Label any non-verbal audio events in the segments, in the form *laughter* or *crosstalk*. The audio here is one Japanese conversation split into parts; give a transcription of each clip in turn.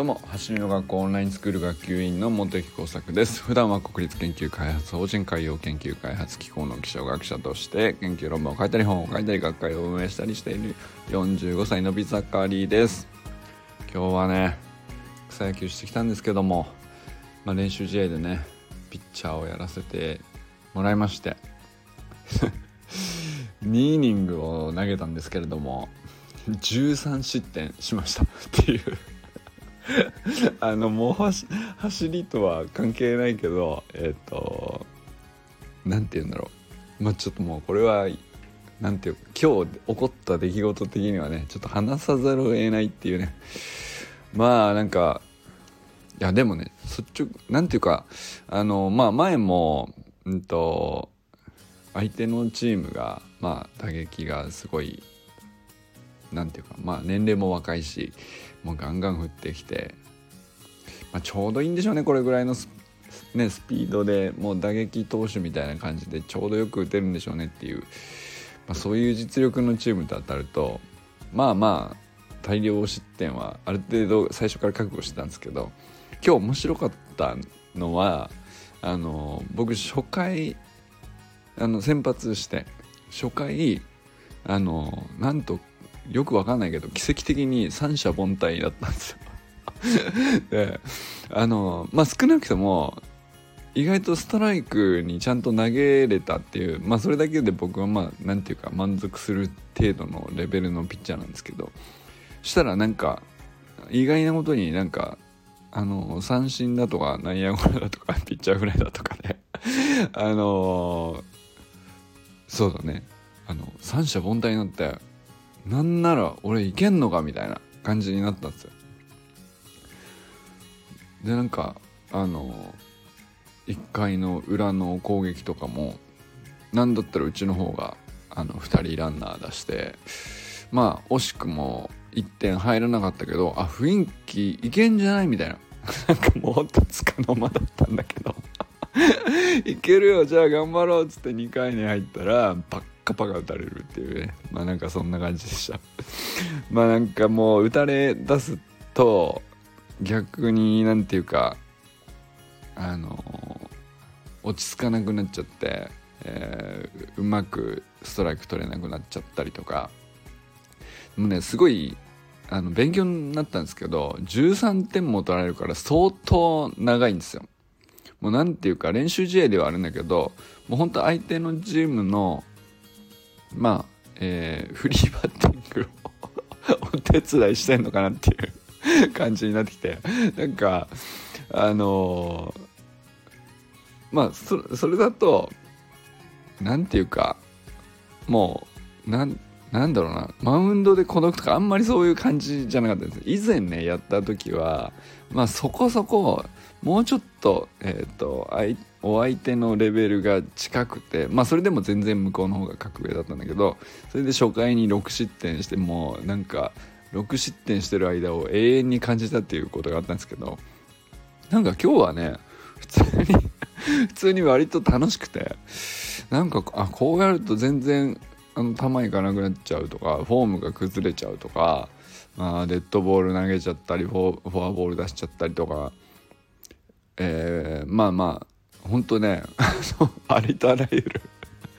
どうも橋の学校オンラインスクール学級委員の本木耕作です。普段は国立研究開発法人海洋研究開発機構の気象学者として研究論文を書いたり本を書いたり学会を運営したりしている45歳のビザカリーです。今日はね草野球してきたんですけども、まあ、練習試合でねピッチャーをやらせてもらいまして *laughs* 2イニングを投げたんですけれども13失点しましたっていう。*laughs* あのもう走りとは関係ないけどえっ、ー、と何て言うんだろう。まあちょっともうこれは何て言う今日起こった出来事的にはねちょっと話さざるを得ないっていうね。まあなんかいやでもね率直なんていうかあのまあ前もうんと相手のチームがまあ打撃がすごい何ていうかまあ年齢も若いしもうガンガン降ってきて、まあ、ちょうどいいんでしょうねこれぐらいのス,、ね、スピードでもう打撃投手みたいな感じでちょうどよく打てるんでしょうねっていう、まあ、そういう実力のチームと当たるとまあまあ大量失点はある程度最初から覚悟してたんですけど今日面白かったのはあの僕初回あの先発して初回あのなんとよくわかんないけど奇跡的に三者凡退だったんですよ。*laughs* であのまあ少なくとも意外とストライクにちゃんと投げれたっていうまあそれだけで僕はまあ何て言うか満足する程度のレベルのピッチャーなんですけどしたらなんか意外なことになんかあの三振だとか内野ゴロだとか *laughs* ピッチャーフライだとかであのそうだね。あの三者凡退になってなんなら俺いけんのかみたいな感じになったんですよ。でなんかあの1回の裏の攻撃とかも何だったらうちの方があの2人ランナー出してまあ惜しくも1点入らなかったけどあ雰囲気いけんじゃないみたいな。*laughs* なんかもうほんとつかの間だったんだけど。*laughs* いけるよじゃあ頑張ろうっつって2回に入ったらバッカパが打たれるっていうね。まあなんかそんな感じでした。*laughs* まあなんかもう打たれ出すと逆になんていうかあの落ち着かなくなっちゃって、えー、うまくストライク取れなくなっちゃったりとか。もうねすごいあの勉強になったんですけど13点も取られるから相当長いんですよ。もうなんていうか練習試合ではあるんだけどもうほんと相手のチームのまあ、えー、フリーバッティングをお手伝いしてんのかなっていう感じになってきて。なんかあのー、まあそそれだと何て言うかもうなんなんだろうな。マウンドで孤独とかあんまりそういう感じじゃなかったです。以前ねやった時はまあそこそこもうちょっとえっ、ー、とお相手のレベルが近くてまあそれでも全然向こうの方が格上だったんだけどそれで初回に6失点してもうなんか6失点してる間を永遠に感じたっていうことがあったんですけどなんか今日はね普通に *laughs* 普通に割と楽しくてなんかあこうやると全然あの球いかなくなっちゃうとかフォームが崩れちゃうとか、まあ、デッドボール投げちゃったりフォフォアボール出しちゃったりとか、えー、まあまあ本当ね *laughs* ありとあらゆる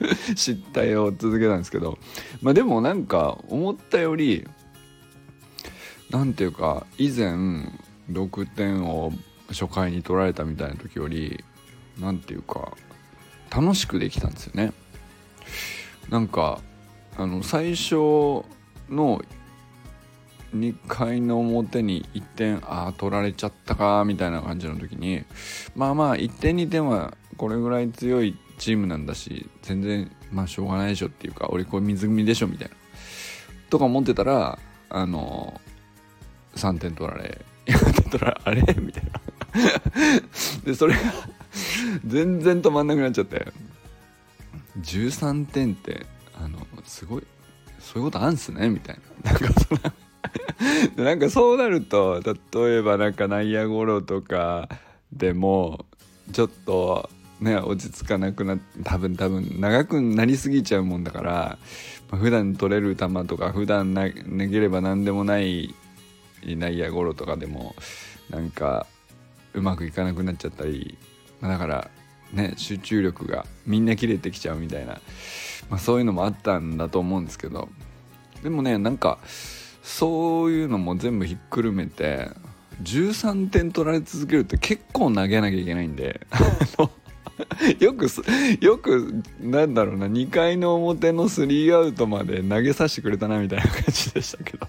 *laughs* 失態を続けたんですけどまあでもなんか思ったよりなんていうか以前6点を初回に取られたみたいな時より何ていうか楽しくできたんですよね。なんかあの最初の2回の表に1点ああ取られちゃったかみたいな感じの時にまあまあ1点2点はこれぐらい強いチームなんだし全然まあしょうがないでしょっていうか俺これ水組でしょみたいな。とか思ってたらあの3点取られ4点取られあれ？みたいな。*laughs* でそれが全然止まんなくなっちゃって。13点ってあのすごいそういうことあんすね？みたいな。なんかそん *laughs* なんかそうなると例えばなんか内野ゴロとかでもちょっとね落ち着かなくな多分多分長くなりすぎちゃうもんだから、まあ、普段取れる球とか普段投げれば何でもない内野ゴロとかでもなんかうまくいかなくなっちゃったり、まあ、だからね集中力がみんな切れてきちゃうみたいな、まあ、そういうのもあったんだと思うんですけどでもねなんかそういうのも全部ひっくるめて13点取られ続けるって結構投げなきゃいけないんで。*laughs* よくよくなんだろうな2回の表のスリーアウトまで投げさせてくれたなみたいな感じでしたけど。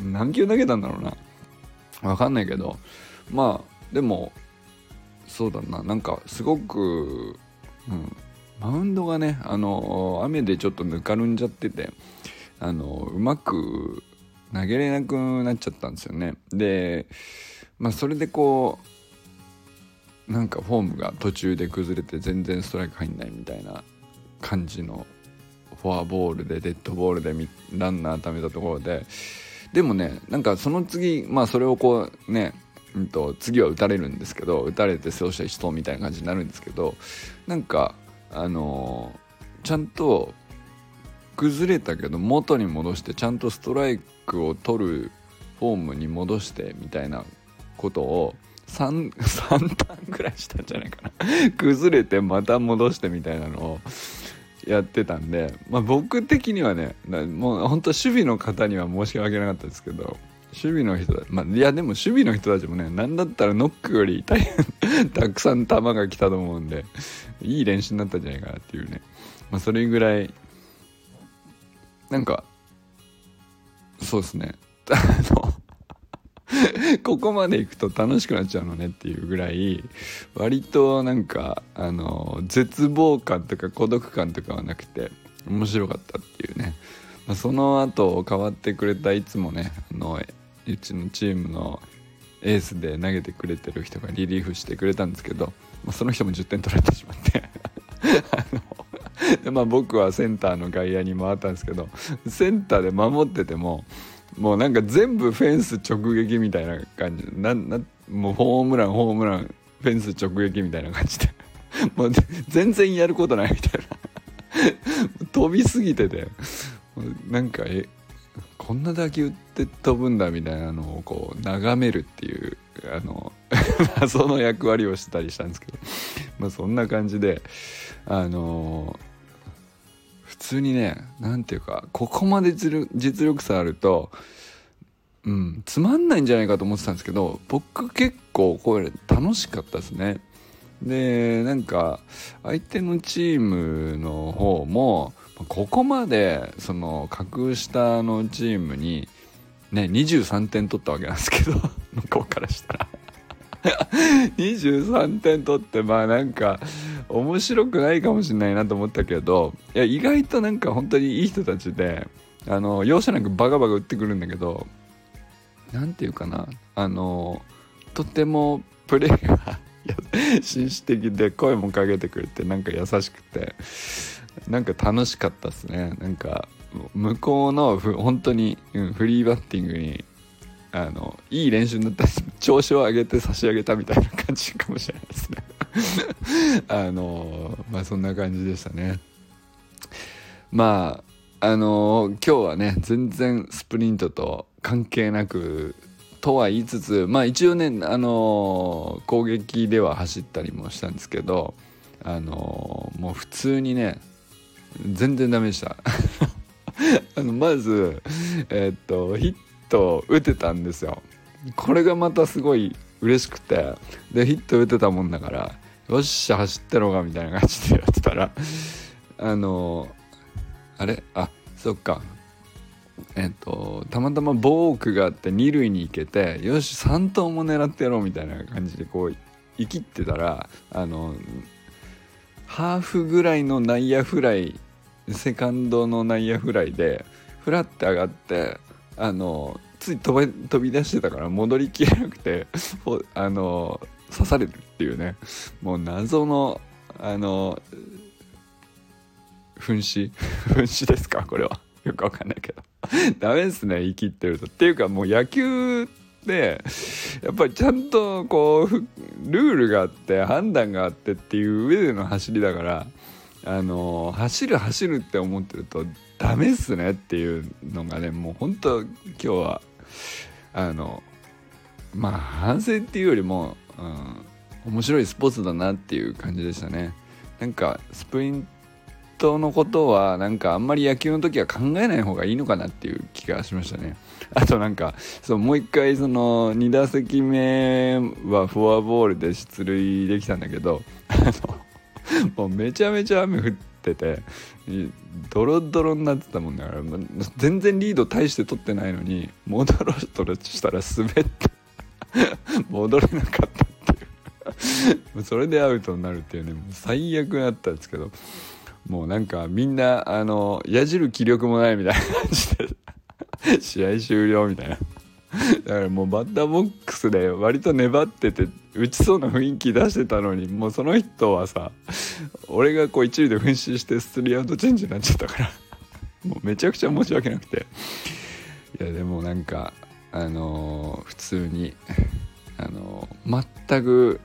*laughs* 何球投げたんだろうな。分かんないけど。まあでもそうだな。なんかすごく、うん、マウンドがねあの雨でちょっとぬかるんじゃっててあのうまく投げれなくなっちゃったんですよね。でまあそれでこうなんかフォームが途中で崩れて全然ストライク入んないみたいな感じのフォアボールでデッドボールでランナー貯めたところで。でもねなんかその次まあそれをこうねうんと、次は打たれるんですけど打たれて走者一投みたいな感じになるんですけどなんかあのー、ちゃんと崩れたけど元に戻してちゃんとストライクを取るフォームに戻してみたいなことを 3, 3ターンぐらいしたんじゃないかな。*laughs* 崩れてまた戻してみたいなのをやってたんで、まあ、僕的にはねもう本当守備の方には申し訳なかったですけど守備の人まあいやでも守備の人たちもね何だったらノックより大変 *laughs* たくさん球が来たと思うんでいい練習になったんじゃないかなっていうね、まあ、それぐらいなんかそうですね。*laughs* あの *laughs* ここまで行くと楽しくなっちゃうのねっていうぐらい割となんかあの絶望感とか孤独感とかはなくて面白かったっていうね、まあ、その後変わってくれたいつもねあのうちのチームのエースで投げてくれてる人がリリーフしてくれたんですけど、まあ、その人も10点取られてしまって。まあ僕はセンターの外野に回ったんですけどセンターで守っててももうなんか全部フェンス直撃みたいな感じ。ななもうホームランホームランフェンス直撃みたいな感じで。*laughs* もう全然やることないみたいな。*laughs* 飛びすぎてて。なんかえこんな打球って飛ぶんだみたいなのをこう眺めるっていうあの *laughs* 謎の役割をしたりしたんですけど。まあそんな感じであの普通にね何ていうかここまで実力差あるとうんつまんないんじゃないかと思ってたんですけど僕結構これ楽しかったですね。でなんか相手のチームの方もここまでその格下のチームにね23点取ったわけなんですけど *laughs* 向こうからしたら *laughs* 23点取ってまあなんか面白くないかもしれないなと思ったけどいや意外となんか本当にいい人たちであの容赦なくバカバカ打ってくるんだけど何て言うかなあのとてもプレーが紳士的で声もかけてくれてなんか優しくてなんか楽しかったっすね。なんか向こうの本当に、うん、フリーバッティングにあのいい練習になった。調子を上げて差し上げたみたいな感じかもしれないですね。*laughs* あのまあそんな感じでしたね。まああの今日はね全然スプリントと関係なくとは言いつつまあ一応ねあの攻撃では走ったりもしたんですけどあのもう普通にね全然ダメでした。*laughs* あのまずえー、っとヒット打てたんですよ。これがまたすごい嬉しくてでヒット打てたもんだからよっしゃ走ってろがみたいな感じでやってたら *laughs* あのあれ？あそっか。えっとたまたまボークがあって二塁に行けてよし3投も狙ってやろうみたいな感じでこう生きってたらあのハーフぐらいの内野フライセカンドの内野フライでフラって上がってあのつい飛び飛び出してたから戻りきれなくて *laughs* あの刺されるっていうね。もう謎のあの噴死？*laughs* 噴死ですか？これは。よくわかんないけど。*laughs* ダメですね生きってると。っていうかもう野球でやっぱりちゃんとこうルールがあって判断があってっていう上での走りだからあの走る走るって思ってるとダメっすねっていうのがねもう本当今日はあのまあ反省っていうよりも、うん、面白いスポーツだなっていう感じでしたね。なんかスプリントのことはなんかあんまり野球の時は考えない方がいいのかなっていう気がしましたね。あとなんかそうもう一回その2打席目はフォアボールで出塁できたんだけどあのもうめちゃめちゃ雨降ってててドロドロになってたもんだから全然リード大して取ってないのに戻ろうとしたら滑って *laughs* 戻れなかったっていう。それでアウトになるっていうねもう最悪だったんですけどもうなんかみんなあの矢印気力もないみたいな感じで *laughs* 試合終了みたいな。だからもうバッターボックスで割と粘ってて打ちそうな雰囲気出してたのにもうその人はさ俺がこう一塁で噴死してスリーアウトチェンジになっちゃったからもうめちゃくちゃ申し訳なくて。いやでもなんかあのー、普通にあのー、全く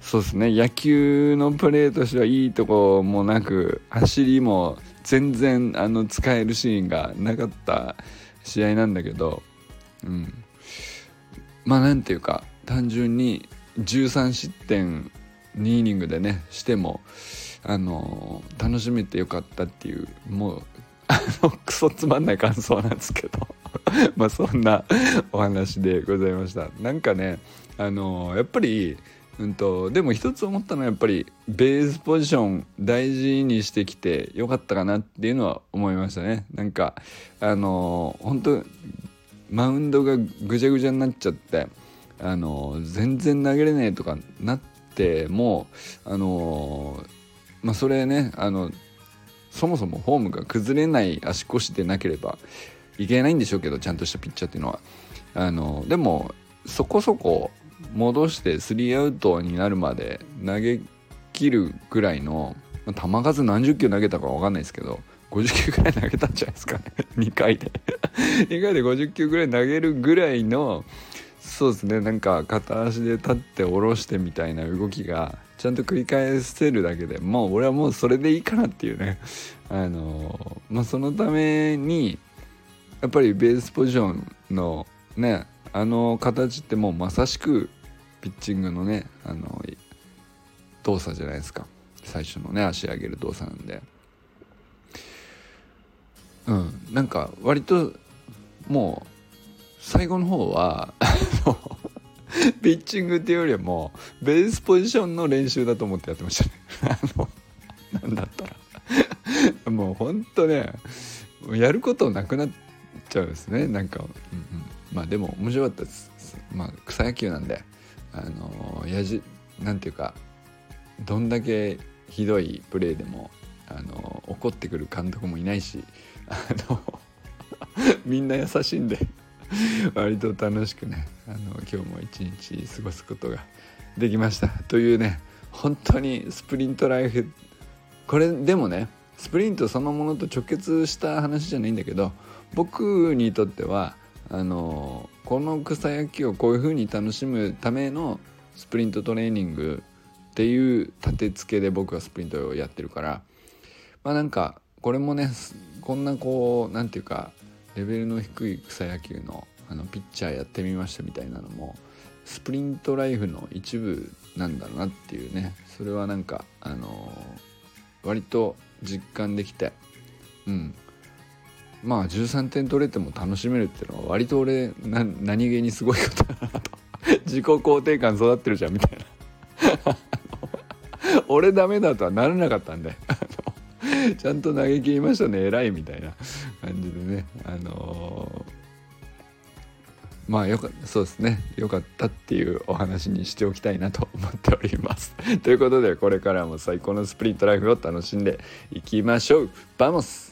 そうですね野球のプレーとしてはいいとこもなく走りも全然あの使えるシーンがなかった試合なんだけどうん。まあなんていうか単純に13失点2イニングでねしてもあの楽しめてよかったっていうもうあのクソつまんない感想なんですけど。*laughs* まあそんなお話でございました。なんかねあのやっぱりうんと、でも一つ思ったのはやっぱりベースポジション大事にしてきてよかったかなっていうのは思いましたね。なんかあの本当マウンドがぐちゃぐちゃになっちゃってあの全然投げれねえとかなってもあのまあそれねあのそもそもフォームが崩れない足腰でなければいけないんでしょうけどちゃんとしたピッチャーっていうのは。あのでもそこそこ戻してスリーアウトになるまで投げ切るぐらいの球数何十球投げたか分かんないですけど50球ぐらい投げたんじゃないですかね。2回で。*laughs* 2回で50球ぐらい投げるぐらいのそうですね。なんか片足で立って下ろしてみたいな動きがちゃんと繰り返せるだけでもう俺はもうそれでいいかなっていうね。あのまあそのためにやっぱりベースポジションのねあの形ってもうまさしくピッチングのねあの動作じゃないですか。最初のね足上げる動作なんで。うん。なんか割ともう最後の方はピッチングっていうよりはもうベースポジションの練習だと思ってやってましたね。あのなんだったら。もうほんとねやることなくなっちゃうんですね。なんか、うんうん、まあでも面白かったです。まあ草野球なんであのやじなんていうかどんだけひどいプレーでもあの怒ってくる監督もいないしあの *laughs* みんな優しいんで割と楽しくねあの今日も一日過ごすことができました。というね本当にスプリントライフこれでもねスプリントそのものと直結した話じゃないんだけど僕にとってはあのこの草野球をこういう風に楽しむためのスプリントトレーニングっていう立て付けで僕はスプリントをやってるからまあなんかこれもねこんなこう何て言うかレベルの低い草野球のあのピッチャーやってみましたみたいなのもスプリントライフの一部なんだろうなっていうね。それはなんかあのー、割と実感できてうん。まあ13点取れても楽しめるっていうのは割と俺何気にすごいことだなと。*laughs* 自己肯定感育ってるじゃんみたいな。*laughs* 俺ダメだとはならなかったんで。*laughs* ちゃんと投げ切りましたね。偉いみたいな感じでね。あのー、まあよかったそうですね。よかったっていうお話にしておきたいなと思っております。*laughs* ということでこれからも最高のスプリットライフを楽しんでいきましょう。バモス